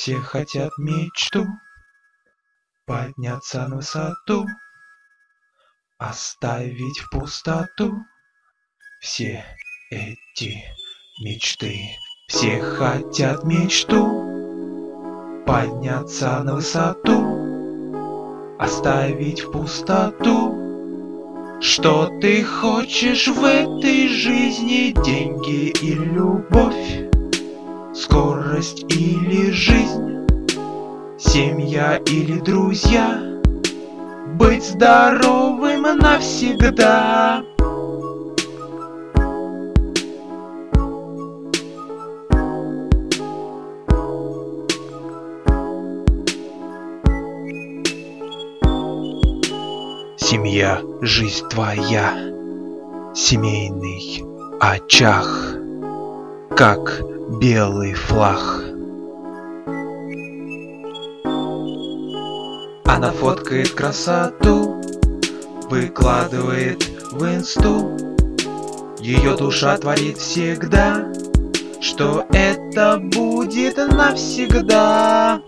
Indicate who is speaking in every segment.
Speaker 1: Все хотят мечту Подняться на высоту Оставить в пустоту Все эти мечты. Все хотят мечту Подняться на высоту Оставить в пустоту. Что ты хочешь в этой жизни? Деньги и любовь Скорость или жизнь? Семья или друзья? Быть здоровым навсегда. Семья, жизнь твоя, семейный очаг, как белый флаг. Она фоткает красоту, выкладывает в инсту. Ее душа творит всегда, что это будет навсегда.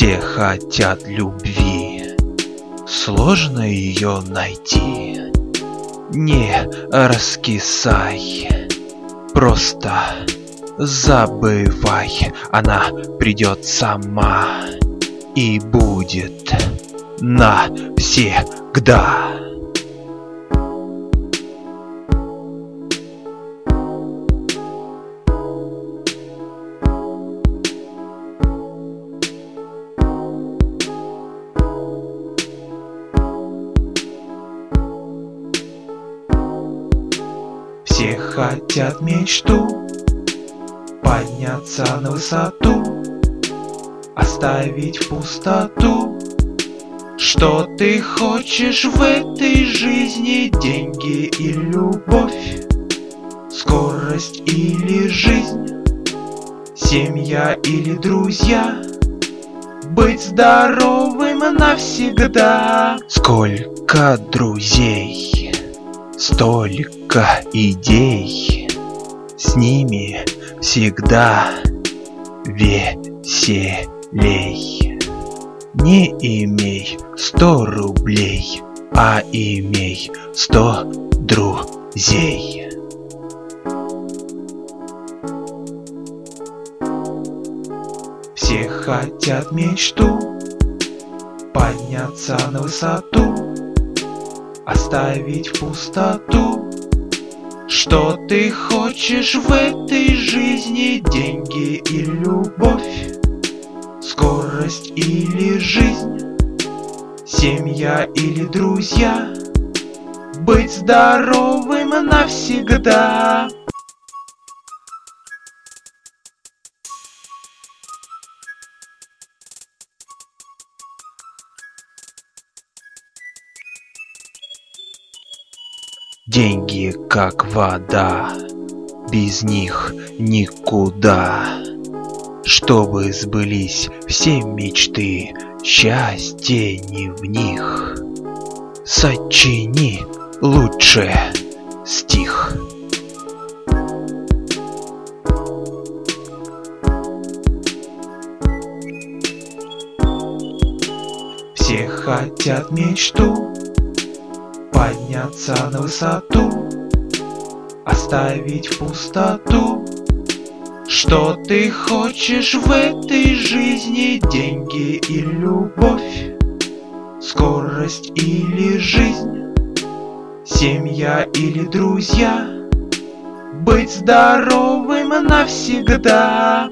Speaker 1: Все хотят любви, сложно ее найти. Не раскисай, просто забывай, она придет сама и будет навсегда. Все хотят мечту Подняться на высоту Оставить пустоту. Что ты хочешь в этой жизни? Деньги и любовь Скорость или жизнь? Семья или друзья? Быть здоровым навсегда. Сколько друзей Столько идей, с ними всегда веселей. Не имей сто рублей, а имей сто друзей. Все хотят мечту подняться на высоту оставить пустоту Что ты хочешь в этой жизни Деньги и любовь Скорость или жизнь Семья или друзья Быть здоровым навсегда Деньги как вода, без них никуда. Чтобы сбылись все мечты, счастье не в них. Сочини лучше стих. Все хотят мечту Подняться на высоту Оставить пустоту. Что ты хочешь в этой жизни? Деньги и любовь Скорость или жизнь? Семья или друзья? Быть здоровым навсегда